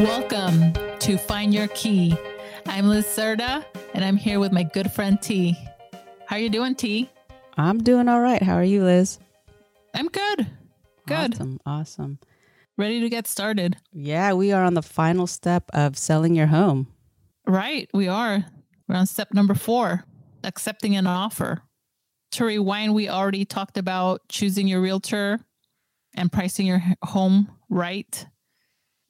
Welcome to Find Your Key. I'm Liz Serta, and I'm here with my good friend T. How are you doing, T? I'm doing all right. How are you, Liz? I'm good. Good. Awesome. Awesome. Ready to get started. Yeah, we are on the final step of selling your home. Right, we are. We're on step number four, accepting an offer. To rewind, we already talked about choosing your realtor and pricing your home right.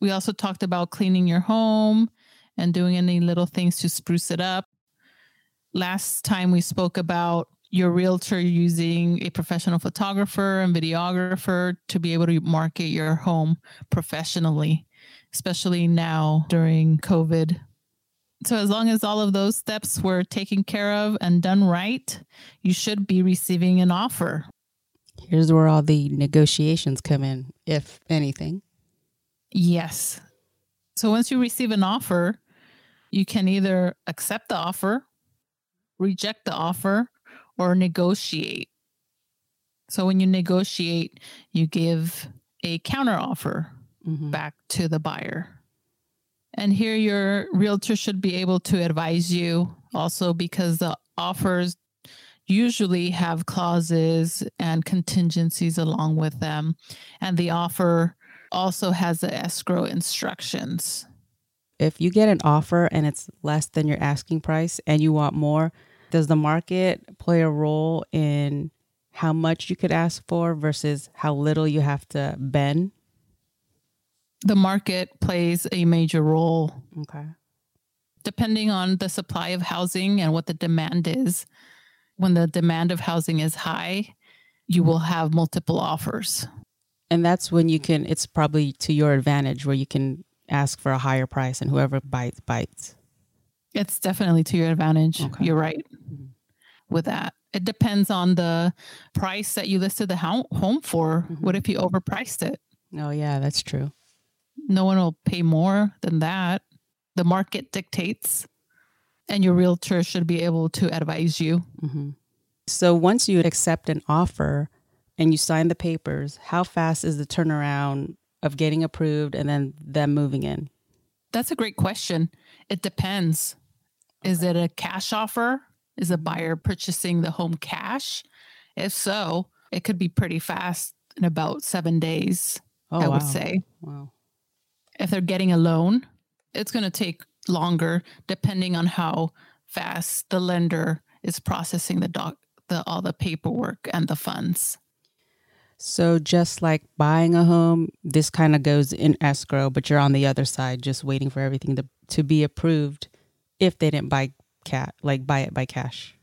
We also talked about cleaning your home and doing any little things to spruce it up. Last time we spoke about your realtor using a professional photographer and videographer to be able to market your home professionally, especially now during COVID. So, as long as all of those steps were taken care of and done right, you should be receiving an offer. Here's where all the negotiations come in, if anything. Yes. So, once you receive an offer, you can either accept the offer, reject the offer, or negotiate. So when you negotiate, you give a counter offer mm-hmm. back to the buyer. And here your realtor should be able to advise you also because the offers usually have clauses and contingencies along with them. And the offer also has the escrow instructions. If you get an offer and it's less than your asking price and you want more, does the market play a role in how much you could ask for versus how little you have to bend? The market plays a major role. Okay. Depending on the supply of housing and what the demand is, when the demand of housing is high, you will have multiple offers. And that's when you can, it's probably to your advantage where you can ask for a higher price and whoever bites, bites. It's definitely to your advantage. Okay. You're right mm-hmm. with that. It depends on the price that you listed the home for. Mm-hmm. What if you overpriced it? Oh, yeah, that's true. No one will pay more than that. The market dictates, and your realtor should be able to advise you. Mm-hmm. So once you accept an offer and you sign the papers, how fast is the turnaround of getting approved and then them moving in? That's a great question. It depends. Is it a cash offer? Is a buyer mm-hmm. purchasing the home cash? If so, it could be pretty fast in about seven days, oh, I would say. Wow. If they're getting a loan, it's going to take longer depending on how fast the lender is processing the doc the all the paperwork and the funds. So just like buying a home, this kind of goes in escrow, but you're on the other side just waiting for everything to, to be approved if they didn't buy cat like buy it by cash.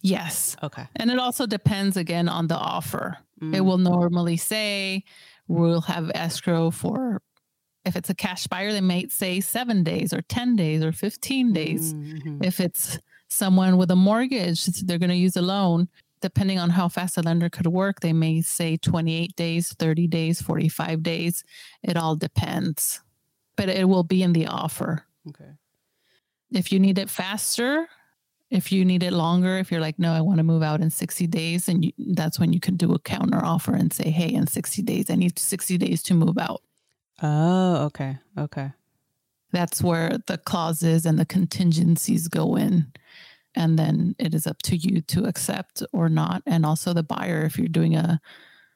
Yes. Okay. And it also depends again on the offer. Mm. It will normally say we'll have escrow for if it's a cash buyer, they might say seven days or 10 days or 15 days. Mm-hmm. If it's someone with a mortgage, they're going to use a loan. Depending on how fast the lender could work, they may say 28 days, 30 days, 45 days. It all depends, but it will be in the offer. Okay if you need it faster, if you need it longer, if you're like, no, I want to move out in 60 days, and you, that's when you can do a counter offer and say, hey, in 60 days, I need 60 days to move out. Oh, okay. Okay. That's where the clauses and the contingencies go in. And then it is up to you to accept or not. And also the buyer, if you're doing a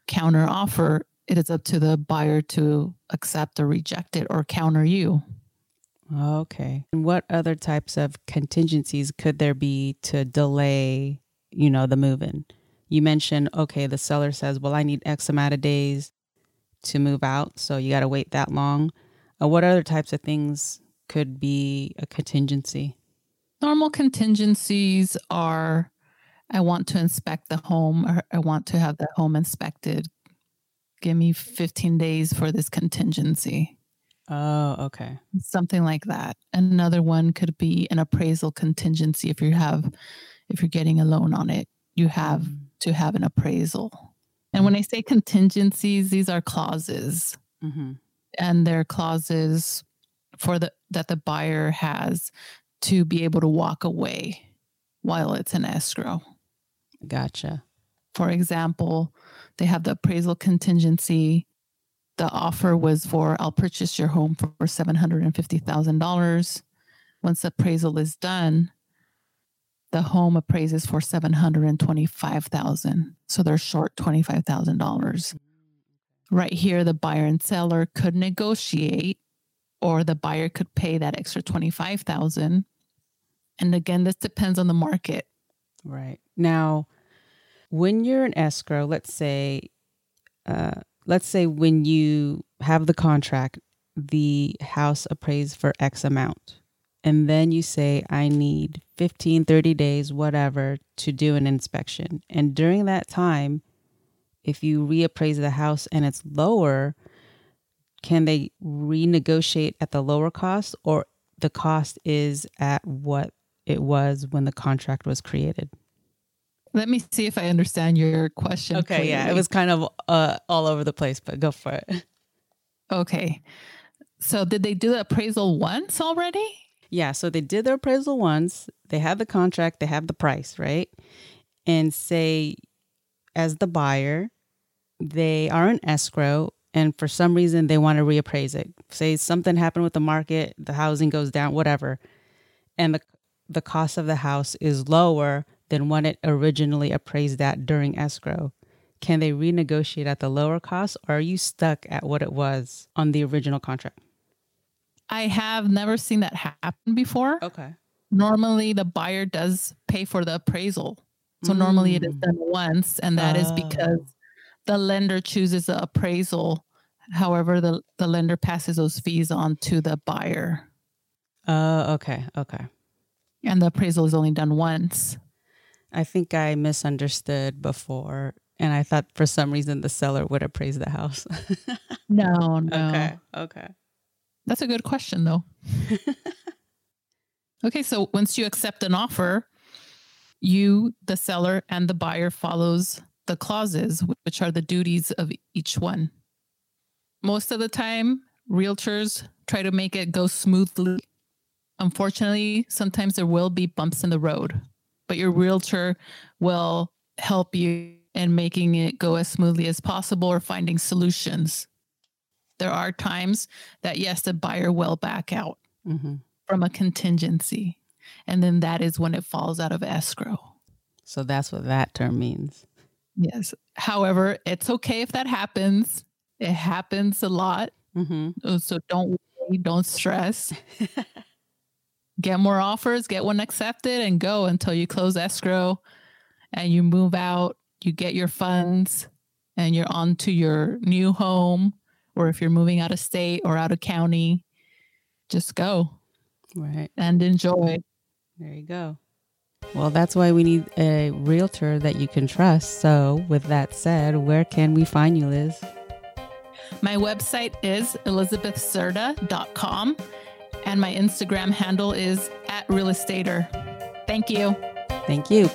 counter offer, it is up to the buyer to accept or reject it or counter you. Okay. And what other types of contingencies could there be to delay, you know, the move in? You mentioned, okay, the seller says, well, I need X amount of days to move out. So you got to wait that long. Uh, what other types of things could be a contingency? Normal contingencies are I want to inspect the home or I want to have the home inspected. Give me 15 days for this contingency. Oh, okay. Something like that. Another one could be an appraisal contingency if you have if you're getting a loan on it, you have mm. to have an appraisal. And when I say contingencies, these are clauses. Mm-hmm. And they're clauses for the that the buyer has to be able to walk away while it's in escrow. Gotcha. For example, they have the appraisal contingency the offer was for I'll purchase your home for $750,000. Once appraisal is done, the home appraises for 725,000. So they're short $25,000. Right here the buyer and seller could negotiate or the buyer could pay that extra 25,000. And again, this depends on the market. Right. Now, when you're an escrow, let's say uh let's say when you have the contract, the house appraised for X amount. And then you say, I need 15, 30 days, whatever, to do an inspection. And during that time, if you reappraise the house and it's lower, can they renegotiate at the lower cost or the cost is at what it was when the contract was created? Let me see if I understand your question. Okay, clearly. yeah, it was kind of uh, all over the place, but go for it. Okay. So did they do the appraisal once already? Yeah, so they did their appraisal once, they have the contract, they have the price, right? And say, as the buyer, they are an escrow and for some reason they want to reappraise it. Say something happened with the market, the housing goes down, whatever, and the the cost of the house is lower than what it originally appraised at during escrow. Can they renegotiate at the lower cost or are you stuck at what it was on the original contract? I have never seen that happen before. Okay. Normally, the buyer does pay for the appraisal. So normally it is Mm. done once, and that is Oh. because the lender chooses the appraisal. However, the, the lender passes those fees on to the buyer, Oh, okay. Okay. And the appraisal is only done once. I think I misunderstood before and I thought for some reason the seller would appraise the house. No, no. Okay. Okay. That's a good question, though. okay, so once you accept an offer, you, the seller, and the buyer follows the clauses, which are the duties of each one. Most of the time, realtors try to make it go smoothly. Unfortunately, sometimes there will be bumps in the road, but your realtor will help you in making it go as smoothly as possible or finding solutions. There are times that, yes, the buyer will back out hmm from a contingency. And then that is when it falls out of escrow. So that's what that term means. Yes. However, it's okay if that happens. It happens a lot. Mm-hmm. So don't worry, don't stress. get more offers, get one accepted, and go until you close escrow and you move out. You get your funds and you're on to your new home. Or if you're moving out of state or out of county, just go Right. and enjoy. There you go. Well, that's why we need a realtor that you can trust. So, with that said, where can we find you, Liz? My website is elizabethserda.com and my Instagram handle is at realestater. Thank you. Thank you.